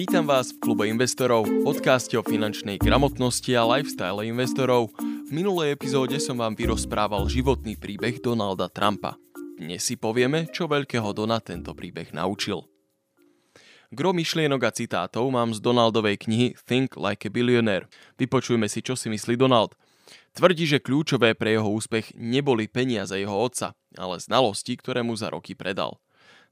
Vítam vás v klube investorov, podcaste o finančnej gramotnosti a lifestyle investorov. V minulej epizóde som vám vyrozprával životný príbeh Donalda Trumpa. Dnes si povieme, čo veľkého Dona tento príbeh naučil. Gro myšlienok a citátov mám z Donaldovej knihy Think Like a Billionaire. Vypočujme si, čo si myslí Donald. Tvrdí, že kľúčové pre jeho úspech neboli peniaze jeho otca, ale znalosti, ktoré mu za roky predal.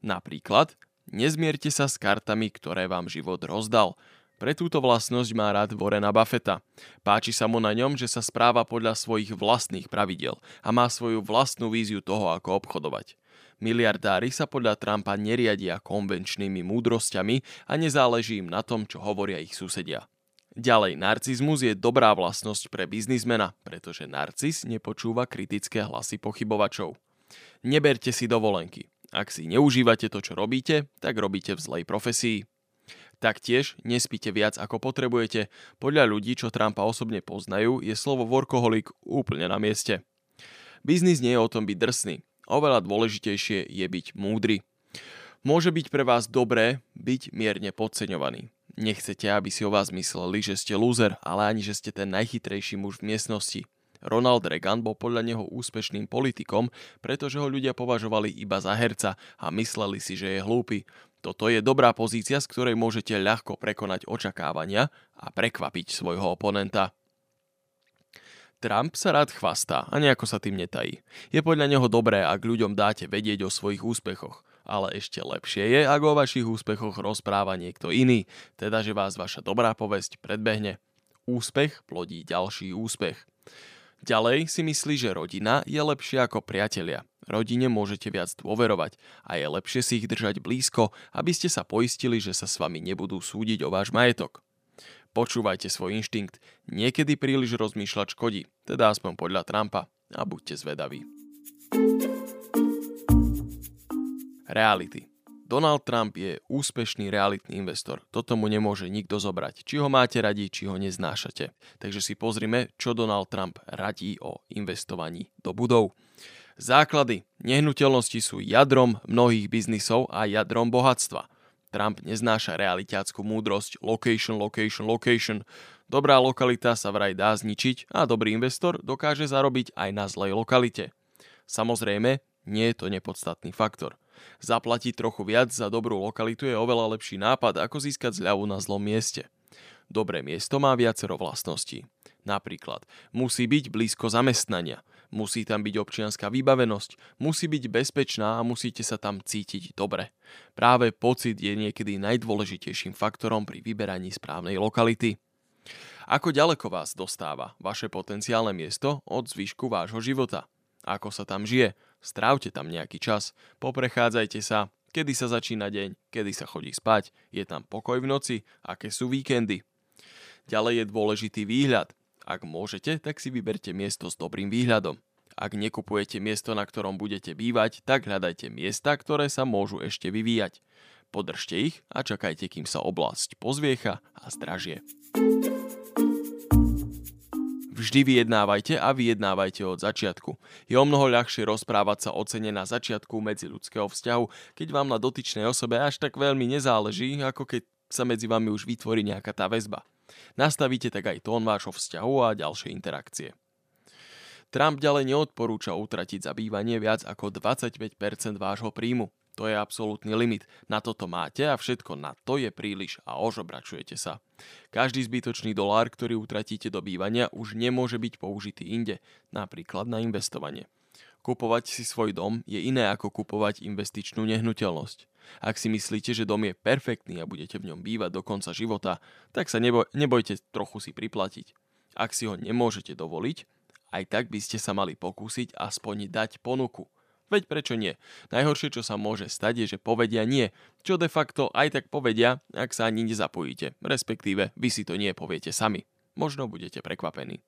Napríklad, Nezmierte sa s kartami, ktoré vám život rozdal. Pre túto vlastnosť má rád Vorena Buffetta. Páči sa mu na ňom, že sa správa podľa svojich vlastných pravidel a má svoju vlastnú víziu toho, ako obchodovať. Miliardári sa podľa Trumpa neriadia konvenčnými múdrosťami a nezáleží im na tom, čo hovoria ich susedia. Ďalej, narcizmus je dobrá vlastnosť pre biznismena, pretože narcis nepočúva kritické hlasy pochybovačov. Neberte si dovolenky. Ak si neužívate to, čo robíte, tak robíte v zlej profesii. Taktiež nespíte viac ako potrebujete. Podľa ľudí, čo Trumpa osobne poznajú, je slovo workoholik úplne na mieste. Biznis nie je o tom byť drsný. Oveľa dôležitejšie je byť múdry. Môže byť pre vás dobré byť mierne podceňovaný. Nechcete, aby si o vás mysleli, že ste loser, ale ani že ste ten najchytrejší muž v miestnosti. Ronald Reagan bol podľa neho úspešným politikom, pretože ho ľudia považovali iba za herca a mysleli si, že je hlúpy. Toto je dobrá pozícia, z ktorej môžete ľahko prekonať očakávania a prekvapiť svojho oponenta. Trump sa rád chvastá a nejako sa tým netají. Je podľa neho dobré, ak ľuďom dáte vedieť o svojich úspechoch, ale ešte lepšie je, ak o vašich úspechoch rozpráva niekto iný, teda že vás vaša dobrá povesť predbehne. Úspech plodí ďalší úspech. Ďalej si myslí, že rodina je lepšia ako priatelia. Rodine môžete viac dôverovať a je lepšie si ich držať blízko, aby ste sa poistili, že sa s vami nebudú súdiť o váš majetok. Počúvajte svoj inštinkt, niekedy príliš rozmýšľať škodí, teda aspoň podľa Trumpa, a buďte zvedaví. Reality Donald Trump je úspešný realitný investor. Toto mu nemôže nikto zobrať. Či ho máte radi, či ho neznášate. Takže si pozrime, čo Donald Trump radí o investovaní do budov. Základy. Nehnuteľnosti sú jadrom mnohých biznisov a jadrom bohatstva. Trump neznáša realitácku múdrosť location, location, location. Dobrá lokalita sa vraj dá zničiť a dobrý investor dokáže zarobiť aj na zlej lokalite. Samozrejme, nie je to nepodstatný faktor. Zaplatiť trochu viac za dobrú lokalitu je oveľa lepší nápad, ako získať zľavu na zlom mieste. Dobré miesto má viacero vlastností. Napríklad, musí byť blízko zamestnania, musí tam byť občianská vybavenosť, musí byť bezpečná a musíte sa tam cítiť dobre. Práve pocit je niekedy najdôležitejším faktorom pri vyberaní správnej lokality. Ako ďaleko vás dostáva vaše potenciálne miesto od zvyšku vášho života? Ako sa tam žije? Strávte tam nejaký čas, poprechádzajte sa, kedy sa začína deň, kedy sa chodí spať, je tam pokoj v noci, aké sú víkendy. Ďalej je dôležitý výhľad. Ak môžete, tak si vyberte miesto s dobrým výhľadom. Ak nekupujete miesto, na ktorom budete bývať, tak hľadajte miesta, ktoré sa môžu ešte vyvíjať. Podržte ich a čakajte, kým sa oblasť pozviecha a zdražie. Vždy vyjednávajte a vyjednávajte od začiatku. Je o mnoho ľahšie rozprávať sa o cene na začiatku medzi ľudského vzťahu, keď vám na dotyčnej osobe až tak veľmi nezáleží, ako keď sa medzi vami už vytvorí nejaká tá väzba. Nastavíte tak aj tón vášho vzťahu a ďalšie interakcie. Trump ďalej neodporúča utratiť za bývanie viac ako 25% vášho príjmu. To je absolútny limit. Na toto máte a všetko na to je príliš a ožobračujete sa. Každý zbytočný dolár, ktorý utratíte do bývania, už nemôže byť použitý inde, napríklad na investovanie. Kupovať si svoj dom je iné ako kupovať investičnú nehnuteľnosť. Ak si myslíte, že dom je perfektný a budete v ňom bývať do konca života, tak sa neboj, nebojte trochu si priplatiť. Ak si ho nemôžete dovoliť, aj tak by ste sa mali pokúsiť aspoň dať ponuku – Veď prečo nie? Najhoršie, čo sa môže stať, je, že povedia nie, čo de facto aj tak povedia, ak sa ani nezapojíte, respektíve vy si to nie poviete sami. Možno budete prekvapení.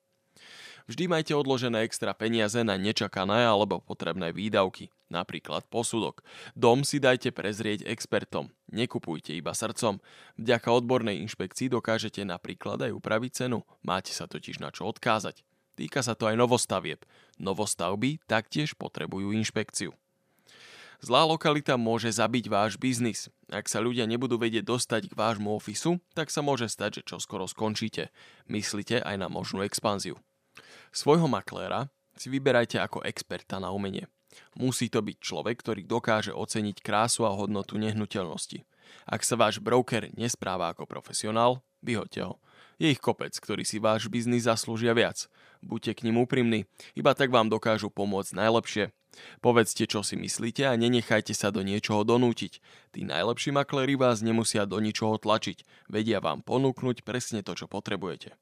Vždy majte odložené extra peniaze na nečakané alebo potrebné výdavky, napríklad posudok. Dom si dajte prezrieť expertom, nekupujte iba srdcom. Vďaka odbornej inšpekcii dokážete napríklad aj upraviť cenu, máte sa totiž na čo odkázať. Týka sa to aj novostavieb. Novostavby taktiež potrebujú inšpekciu. Zlá lokalita môže zabiť váš biznis. Ak sa ľudia nebudú vedieť dostať k vášmu ofisu, tak sa môže stať, že čoskoro skončíte. Myslite aj na možnú expanziu. Svojho makléra si vyberajte ako experta na umenie. Musí to byť človek, ktorý dokáže oceniť krásu a hodnotu nehnuteľnosti. Ak sa váš broker nespráva ako profesionál, vyhoďte ho. Je ich kopec, ktorí si váš biznis zaslúžia viac. Buďte k ním úprimní, iba tak vám dokážu pomôcť najlepšie. Povedzte, čo si myslíte a nenechajte sa do niečoho donútiť. Tí najlepší makléri vás nemusia do ničoho tlačiť, vedia vám ponúknuť presne to, čo potrebujete.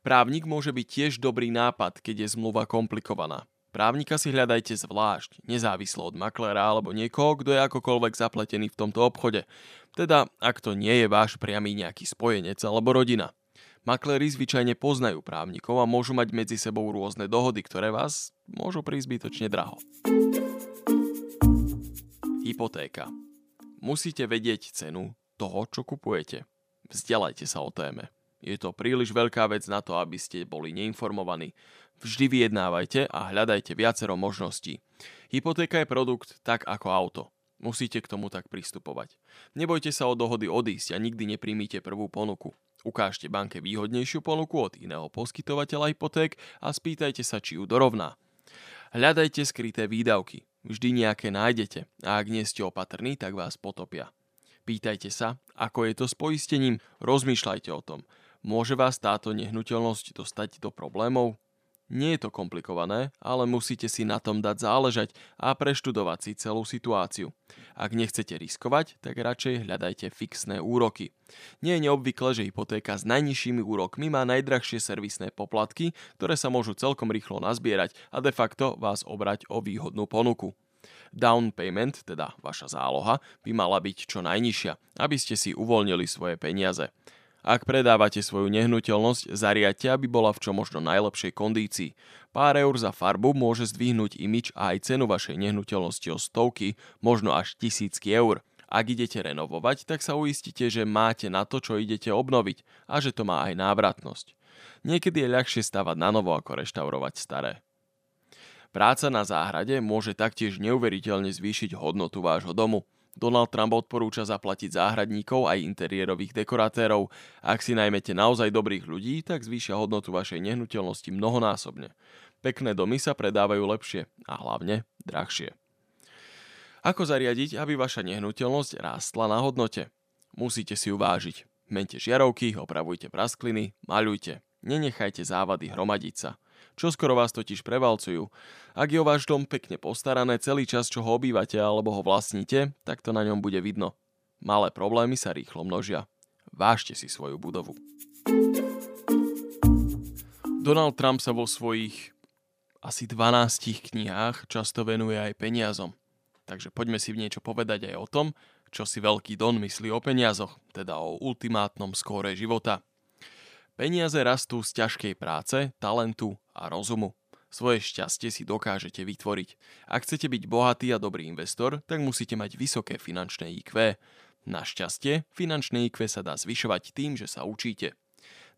Právnik môže byť tiež dobrý nápad, keď je zmluva komplikovaná. Právnika si hľadajte zvlášť, nezávislo od makléra alebo niekoho, kto je akokoľvek zapletený v tomto obchode. Teda, ak to nie je váš priamy nejaký spojenec alebo rodina. Makléri zvyčajne poznajú právnikov a môžu mať medzi sebou rôzne dohody, ktoré vás môžu prísť zbytočne draho. Hypotéka. Musíte vedieť cenu toho, čo kupujete. Vzdelajte sa o téme. Je to príliš veľká vec na to, aby ste boli neinformovaní. Vždy vyjednávajte a hľadajte viacero možností. Hypotéka je produkt tak ako auto. Musíte k tomu tak pristupovať. Nebojte sa o dohody odísť a nikdy nepríjmite prvú ponuku. Ukážte banke výhodnejšiu ponuku od iného poskytovateľa hypoték a spýtajte sa, či ju dorovná. Hľadajte skryté výdavky. Vždy nejaké nájdete a ak nie ste opatrní, tak vás potopia. Pýtajte sa, ako je to s poistením, rozmýšľajte o tom. Môže vás táto nehnuteľnosť dostať do problémov? Nie je to komplikované, ale musíte si na tom dať záležať a preštudovať si celú situáciu. Ak nechcete riskovať, tak radšej hľadajte fixné úroky. Nie je neobvykle, že hypotéka s najnižšími úrokmi má najdrahšie servisné poplatky, ktoré sa môžu celkom rýchlo nazbierať a de facto vás obrať o výhodnú ponuku. Down payment, teda vaša záloha, by mala byť čo najnižšia, aby ste si uvoľnili svoje peniaze. Ak predávate svoju nehnuteľnosť, zariadte, aby bola v čo možno najlepšej kondícii. Pár eur za farbu môže zdvihnúť imič a aj cenu vašej nehnuteľnosti o stovky, možno až tisícky eur. Ak idete renovovať, tak sa uistite, že máte na to, čo idete obnoviť a že to má aj návratnosť. Niekedy je ľahšie stavať na novo ako reštaurovať staré. Práca na záhrade môže taktiež neuveriteľne zvýšiť hodnotu vášho domu. Donald Trump odporúča zaplatiť záhradníkov aj interiérových dekoratérov. Ak si najmete naozaj dobrých ľudí, tak zvýšia hodnotu vašej nehnuteľnosti mnohonásobne. Pekné domy sa predávajú lepšie a hlavne drahšie. Ako zariadiť, aby vaša nehnuteľnosť rástla na hodnote? Musíte si ju vážiť. Mente žiarovky, opravujte praskliny, maľujte. Nenechajte závady hromadiť sa. Čo skoro vás totiž prevalcujú. Ak je o váš dom pekne postarané celý čas, čo ho obývate alebo ho vlastníte, tak to na ňom bude vidno. Malé problémy sa rýchlo množia. Vážte si svoju budovu. Donald Trump sa vo svojich asi 12 knihách často venuje aj peniazom. Takže poďme si niečo povedať aj o tom, čo si veľký Don myslí o peniazoch, teda o ultimátnom skóre života. Peniaze rastú z ťažkej práce, talentu a rozumu. Svoje šťastie si dokážete vytvoriť. Ak chcete byť bohatý a dobrý investor, tak musíte mať vysoké finančné IQ. Našťastie, finančné IQ sa dá zvyšovať tým, že sa učíte.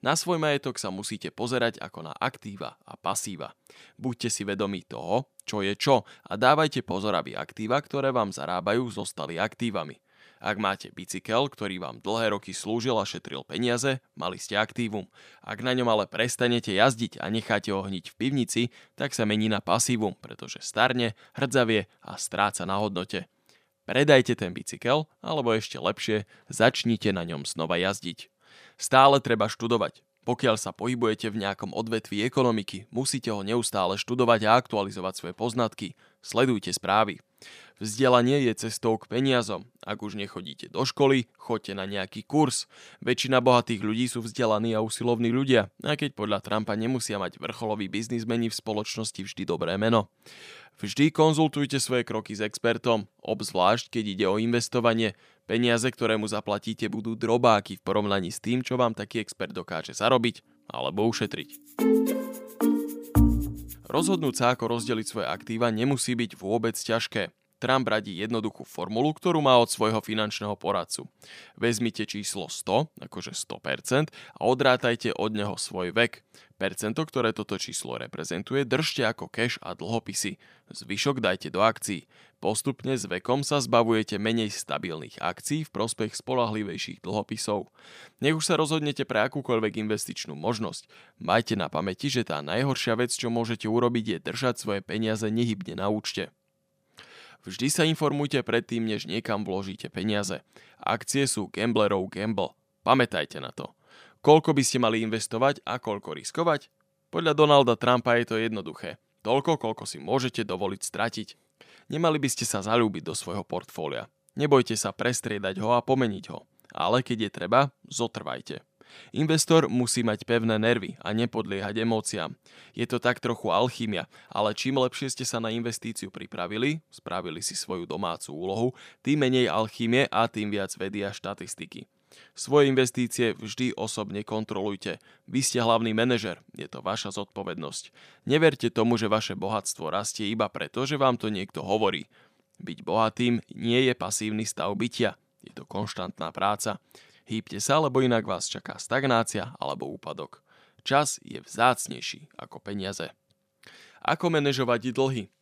Na svoj majetok sa musíte pozerať ako na aktíva a pasíva. Buďte si vedomí toho, čo je čo a dávajte pozor, aby aktíva, ktoré vám zarábajú, zostali aktívami. Ak máte bicykel, ktorý vám dlhé roky slúžil a šetril peniaze, mali ste aktívum. Ak na ňom ale prestanete jazdiť a necháte ho hniť v pivnici, tak sa mení na pasívum, pretože starne, hrdzavie a stráca na hodnote. Predajte ten bicykel, alebo ešte lepšie, začnite na ňom znova jazdiť. Stále treba študovať. Pokiaľ sa pohybujete v nejakom odvetví ekonomiky, musíte ho neustále študovať a aktualizovať svoje poznatky. Sledujte správy. Vzdelanie je cestou k peniazom. Ak už nechodíte do školy, choďte na nejaký kurz. Väčšina bohatých ľudí sú vzdelaní a usilovní ľudia, aj keď podľa Trumpa nemusia mať vrcholoví biznismeni v spoločnosti vždy dobré meno. Vždy konzultujte svoje kroky s expertom, obzvlášť keď ide o investovanie. Peniaze, ktoré mu zaplatíte, budú drobáky v porovnaní s tým, čo vám taký expert dokáže zarobiť alebo ušetriť. Rozhodnúť sa, ako rozdeliť svoje aktíva, nemusí byť vôbec ťažké. Trump radí jednoduchú formulu, ktorú má od svojho finančného poradcu. Vezmite číslo 100, akože 100%, a odrátajte od neho svoj vek. Percento, ktoré toto číslo reprezentuje, držte ako cash a dlhopisy. Zvyšok dajte do akcií. Postupne s vekom sa zbavujete menej stabilných akcií v prospech spolahlivejších dlhopisov. Nech už sa rozhodnete pre akúkoľvek investičnú možnosť, majte na pamäti, že tá najhoršia vec, čo môžete urobiť, je držať svoje peniaze nehybne na účte. Vždy sa informujte predtým, než niekam vložíte peniaze. Akcie sú gamblerov gamble. Pamätajte na to. Koľko by ste mali investovať a koľko riskovať? Podľa Donalda Trumpa je to jednoduché. Toľko, koľko si môžete dovoliť stratiť. Nemali by ste sa zalúbiť do svojho portfólia. Nebojte sa prestriedať ho a pomeniť ho. Ale keď je treba, zotrvajte. Investor musí mať pevné nervy a nepodliehať emóciám. Je to tak trochu alchymia, ale čím lepšie ste sa na investíciu pripravili, spravili si svoju domácu úlohu, tým menej alchymie a tým viac vedia štatistiky. Svoje investície vždy osobne kontrolujte. Vy ste hlavný manažer, je to vaša zodpovednosť. Neverte tomu, že vaše bohatstvo rastie iba preto, že vám to niekto hovorí. Byť bohatým nie je pasívny stav bytia, je to konštantná práca. Hýbte sa, lebo inak vás čaká stagnácia alebo úpadok. Čas je vzácnejší ako peniaze. Ako manažovať dlhy?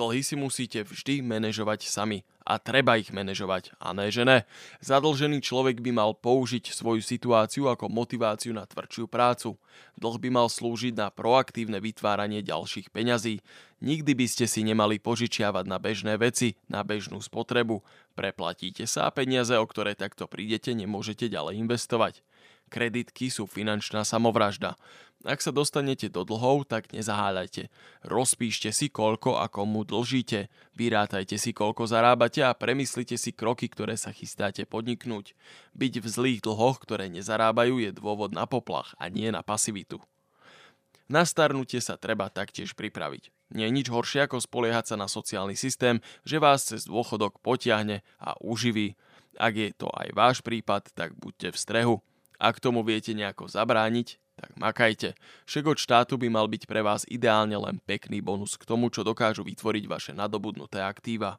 Dlhy si musíte vždy manažovať sami a treba ich manažovať, a ne že ne. Zadlžený človek by mal použiť svoju situáciu ako motiváciu na tvrdšiu prácu. Dlh by mal slúžiť na proaktívne vytváranie ďalších peňazí. Nikdy by ste si nemali požičiavať na bežné veci, na bežnú spotrebu. Preplatíte sa a peniaze, o ktoré takto prídete, nemôžete ďalej investovať. Kreditky sú finančná samovražda. Ak sa dostanete do dlhov, tak nezaháľajte. Rozpíšte si, koľko a komu dlžíte. Vyrátajte si, koľko zarábate a premyslite si kroky, ktoré sa chystáte podniknúť. Byť v zlých dlhoch, ktoré nezarábajú, je dôvod na poplach a nie na pasivitu. Na starnutie sa treba taktiež pripraviť. Nie je nič horšie ako spoliehať sa na sociálny systém, že vás cez dôchodok potiahne a uživí. Ak je to aj váš prípad, tak buďte v strehu. Ak tomu viete nejako zabrániť, tak makajte. Však od štátu by mal byť pre vás ideálne len pekný bonus k tomu, čo dokážu vytvoriť vaše nadobudnuté aktíva.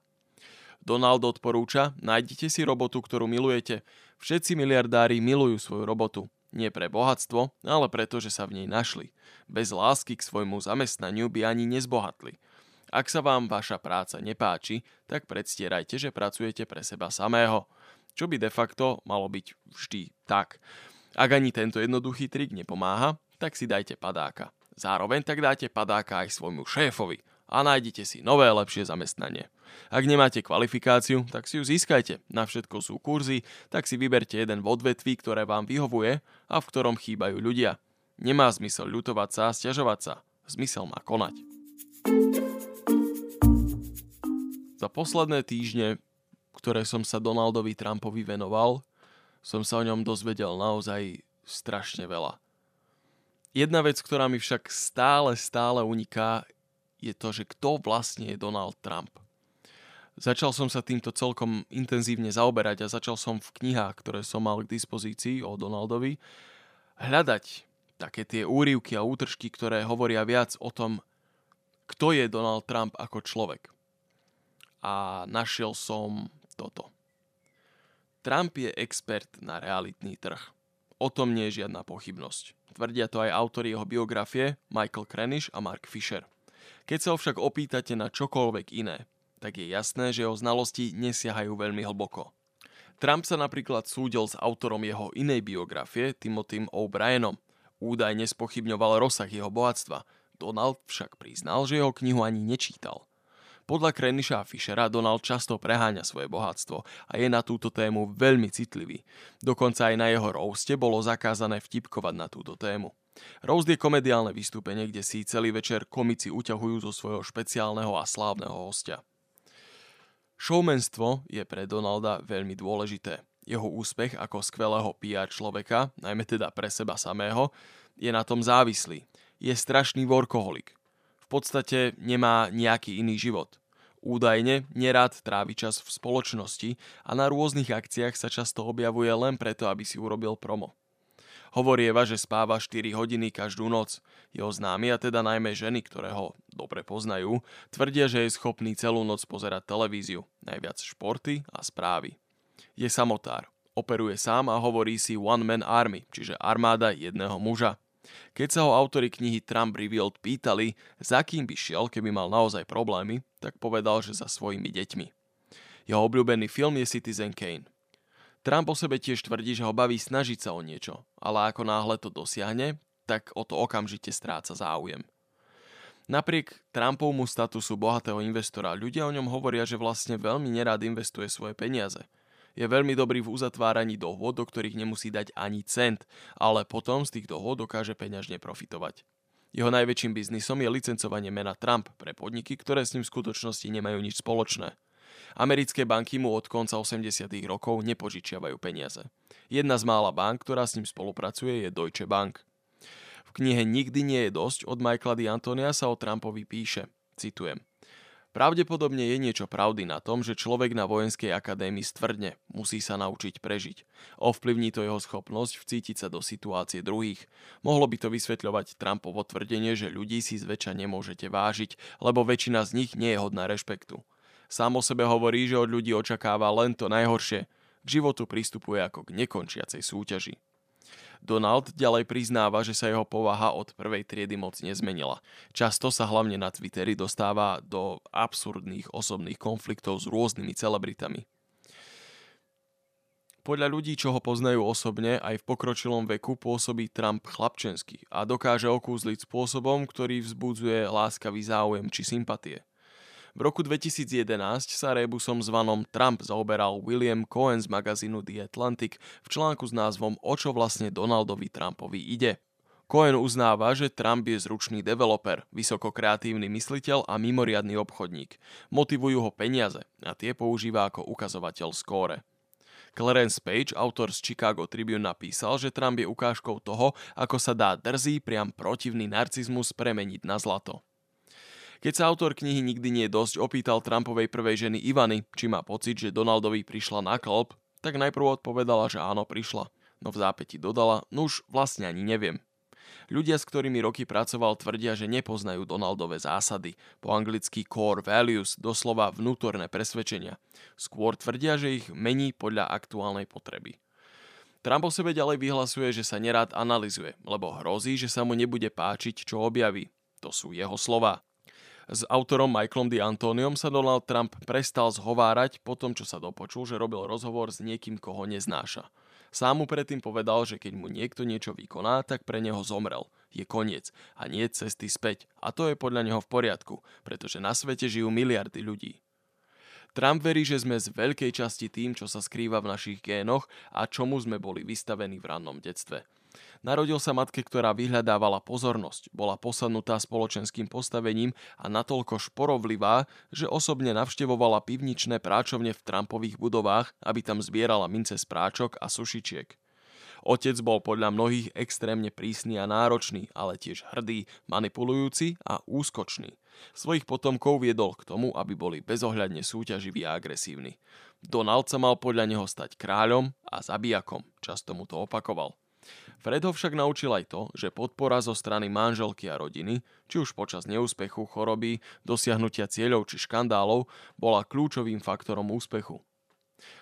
Donald odporúča, nájdite si robotu, ktorú milujete. Všetci miliardári milujú svoju robotu. Nie pre bohatstvo, ale preto, že sa v nej našli. Bez lásky k svojmu zamestnaniu by ani nezbohatli. Ak sa vám vaša práca nepáči, tak predstierajte, že pracujete pre seba samého. Čo by de facto malo byť vždy tak. Ak ani tento jednoduchý trik nepomáha, tak si dajte padáka. Zároveň tak dáte padáka aj svojmu šéfovi a nájdete si nové lepšie zamestnanie. Ak nemáte kvalifikáciu, tak si ju získajte. Na všetko sú kurzy, tak si vyberte jeden v odvetví, ktoré vám vyhovuje a v ktorom chýbajú ľudia. Nemá zmysel ľutovať sa a stiažovať sa. Zmysel má konať. Za posledné týždne, ktoré som sa Donaldovi Trumpovi venoval, som sa o ňom dozvedel naozaj strašne veľa. Jedna vec, ktorá mi však stále, stále uniká, je to, že kto vlastne je Donald Trump. Začal som sa týmto celkom intenzívne zaoberať a začal som v knihách, ktoré som mal k dispozícii o Donaldovi, hľadať také tie úrivky a útržky, ktoré hovoria viac o tom, kto je Donald Trump ako človek. A našiel som toto. Trump je expert na realitný trh. O tom nie je žiadna pochybnosť. Tvrdia to aj autori jeho biografie Michael Krenish a Mark Fisher. Keď sa však opýtate na čokoľvek iné, tak je jasné, že jeho znalosti nesiahajú veľmi hlboko. Trump sa napríklad súdil s autorom jeho inej biografie, Timothym O'Brienom. Údajne spochybňoval rozsah jeho bohatstva. Donald však priznal, že jeho knihu ani nečítal. Podľa Kreniša a Fischera Donald často preháňa svoje bohatstvo a je na túto tému veľmi citlivý. Dokonca aj na jeho roaste bolo zakázané vtipkovať na túto tému. Roast je komediálne vystúpenie, kde si celý večer komici uťahujú zo svojho špeciálneho a slávneho hostia. Showmanstvo je pre Donalda veľmi dôležité. Jeho úspech ako skvelého PR človeka, najmä teda pre seba samého, je na tom závislý. Je strašný workoholik. V podstate nemá nejaký iný život. Údajne nerád trávi čas v spoločnosti a na rôznych akciách sa často objavuje len preto, aby si urobil promo. Hovorieva, že spáva 4 hodiny každú noc. Jeho známi, a teda najmä ženy, ktoré ho dobre poznajú, tvrdia, že je schopný celú noc pozerať televíziu, najviac športy a správy. Je samotár, operuje sám a hovorí si One Man Army, čiže armáda jedného muža. Keď sa ho autory knihy Trump Revealed pýtali, za kým by šiel, keby mal naozaj problémy, tak povedal, že za svojimi deťmi. Jeho obľúbený film je Citizen Kane. Trump o sebe tiež tvrdí, že ho baví snažiť sa o niečo, ale ako náhle to dosiahne, tak o to okamžite stráca záujem. Napriek Trumpovmu statusu bohatého investora ľudia o ňom hovoria, že vlastne veľmi nerád investuje svoje peniaze. Je veľmi dobrý v uzatváraní dohôd, do ktorých nemusí dať ani cent, ale potom z tých dohôd dokáže peňažne profitovať. Jeho najväčším biznisom je licencovanie mena Trump pre podniky, ktoré s ním v skutočnosti nemajú nič spoločné. Americké banky mu od konca 80. rokov nepožičiavajú peniaze. Jedna z mála bank, ktorá s ním spolupracuje, je Deutsche Bank. V knihe Nikdy nie je dosť od Michaela D. Antonia sa o Trumpovi píše, citujem, Pravdepodobne je niečo pravdy na tom, že človek na vojenskej akadémii stvrdne, musí sa naučiť prežiť. Ovplyvní to jeho schopnosť vcítiť sa do situácie druhých. Mohlo by to vysvetľovať Trumpovo tvrdenie, že ľudí si zväčša nemôžete vážiť, lebo väčšina z nich nie je hodná rešpektu. Sám o sebe hovorí, že od ľudí očakáva len to najhoršie. K životu pristupuje ako k nekončiacej súťaži. Donald ďalej priznáva, že sa jeho povaha od prvej triedy moc nezmenila. Často sa hlavne na Twitteri dostáva do absurdných osobných konfliktov s rôznymi celebritami. Podľa ľudí, čo ho poznajú osobne, aj v pokročilom veku pôsobí Trump chlapčensky a dokáže okúzliť spôsobom, ktorý vzbudzuje láskavý záujem či sympatie. V roku 2011 sa rebusom zvanom Trump zaoberal William Cohen z magazínu The Atlantic v článku s názvom O čo vlastne Donaldovi Trumpovi ide. Cohen uznáva, že Trump je zručný developer, vysoko kreatívny mysliteľ a mimoriadný obchodník. Motivujú ho peniaze a tie používa ako ukazovateľ skóre. Clarence Page, autor z Chicago Tribune, napísal, že Trump je ukážkou toho, ako sa dá drzý, priam protivný narcizmus premeniť na zlato. Keď sa autor knihy Nikdy nie je dosť opýtal Trumpovej prvej ženy Ivany, či má pocit, že Donaldovi prišla na klop, tak najprv odpovedala, že áno, prišla. No v zápäti dodala, no vlastne ani neviem. Ľudia, s ktorými roky pracoval, tvrdia, že nepoznajú Donaldové zásady, po anglicky core values, doslova vnútorné presvedčenia. Skôr tvrdia, že ich mení podľa aktuálnej potreby. Trump o sebe ďalej vyhlasuje, že sa nerád analizuje, lebo hrozí, že sa mu nebude páčiť, čo objaví. To sú jeho slova. S autorom Michaelom D. Antoniom sa Donald Trump prestal zhovárať po tom, čo sa dopočul, že robil rozhovor s niekým, koho neznáša. Sám mu predtým povedal, že keď mu niekto niečo vykoná, tak pre neho zomrel. Je koniec a nie cesty späť. A to je podľa neho v poriadku, pretože na svete žijú miliardy ľudí. Trump verí, že sme z veľkej časti tým, čo sa skrýva v našich génoch a čomu sme boli vystavení v rannom detstve. Narodil sa matke, ktorá vyhľadávala pozornosť, bola posadnutá spoločenským postavením a natoľko šporovlivá, že osobne navštevovala pivničné práčovne v Trumpových budovách, aby tam zbierala mince z práčok a sušičiek. Otec bol podľa mnohých extrémne prísny a náročný, ale tiež hrdý, manipulujúci a úskočný. Svojich potomkov viedol k tomu, aby boli bezohľadne súťaživí a agresívni. Donald sa mal podľa neho stať kráľom a zabijakom, často mu to opakoval. Fred ho však naučil aj to, že podpora zo strany manželky a rodiny, či už počas neúspechu, choroby, dosiahnutia cieľov či škandálov, bola kľúčovým faktorom úspechu.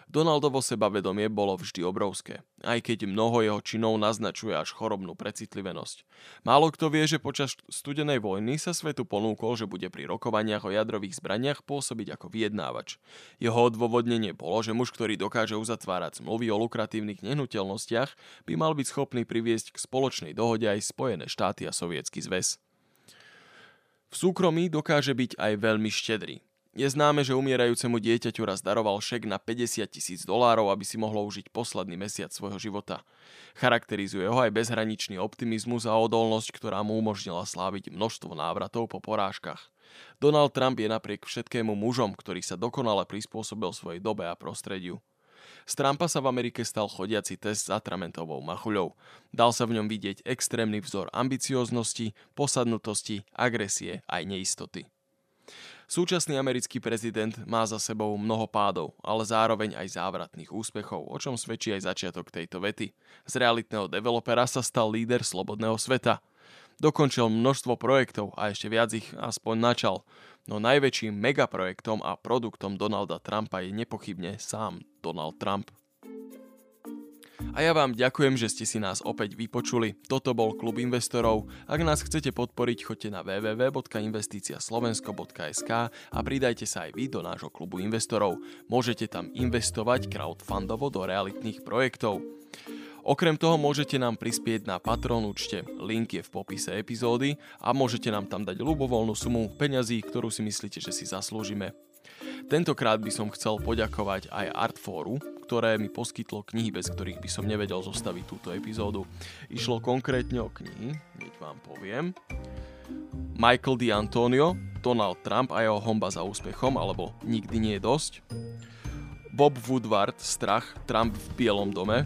Donaldovo sebavedomie bolo vždy obrovské, aj keď mnoho jeho činov naznačuje až chorobnú precitlivenosť. Málo kto vie, že počas studenej vojny sa svetu ponúkol, že bude pri rokovaniach o jadrových zbraniach pôsobiť ako vyjednávač. Jeho odôvodnenie bolo, že muž, ktorý dokáže uzatvárať zmluvy o lukratívnych nehnuteľnostiach, by mal byť schopný priviesť k spoločnej dohode aj Spojené štáty a Sovietsky zväz. V súkromí dokáže byť aj veľmi štedrý. Je známe, že umierajúcemu dieťaťu raz daroval šek na 50 tisíc dolárov, aby si mohlo užiť posledný mesiac svojho života. Charakterizuje ho aj bezhraničný optimizmus a odolnosť, ktorá mu umožnila sláviť množstvo návratov po porážkach. Donald Trump je napriek všetkému mužom, ktorý sa dokonale prispôsobil svojej dobe a prostrediu. Z Trumpa sa v Amerike stal chodiaci test s atramentovou machuľou. Dal sa v ňom vidieť extrémny vzor ambicioznosti, posadnutosti, agresie aj neistoty. Súčasný americký prezident má za sebou mnoho pádov, ale zároveň aj závratných úspechov, o čom svedčí aj začiatok tejto vety. Z realitného developera sa stal líder slobodného sveta. Dokončil množstvo projektov a ešte viac ich aspoň načal. No najväčším megaprojektom a produktom Donalda Trumpa je nepochybne sám Donald Trump. A ja vám ďakujem, že ste si nás opäť vypočuli. Toto bol Klub investorov. Ak nás chcete podporiť, choďte na www.investiciaslovensko.sk a pridajte sa aj vy do nášho klubu investorov. Môžete tam investovať crowdfundovo do realitných projektov. Okrem toho môžete nám prispieť na Patron účte, link je v popise epizódy a môžete nám tam dať ľubovoľnú sumu peňazí, ktorú si myslíte, že si zaslúžime. Tentokrát by som chcel poďakovať aj Artforu, ktoré mi poskytlo knihy, bez ktorých by som nevedel zostaviť túto epizódu. Išlo konkrétne o knihy, hneď vám poviem. Michael Di Antonio, Donald Trump a jeho homba za úspechom, alebo Nikdy nie je dosť. Bob Woodward, Strach, Trump v Bielom dome.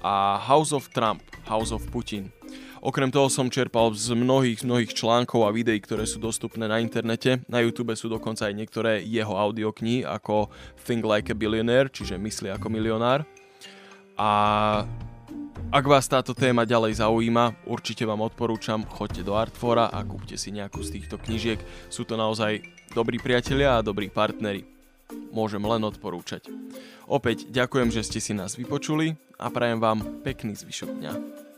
A House of Trump, House of Putin. Okrem toho som čerpal z mnohých, mnohých článkov a videí, ktoré sú dostupné na internete. Na YouTube sú dokonca aj niektoré jeho audioknihy ako Think Like a Billionaire, čiže Mysli ako milionár. A ak vás táto téma ďalej zaujíma, určite vám odporúčam, choďte do Artfora a kúpte si nejakú z týchto knižiek. Sú to naozaj dobrí priatelia a dobrí partneri. Môžem len odporúčať. Opäť ďakujem, že ste si nás vypočuli a prajem vám pekný zvyšok dňa.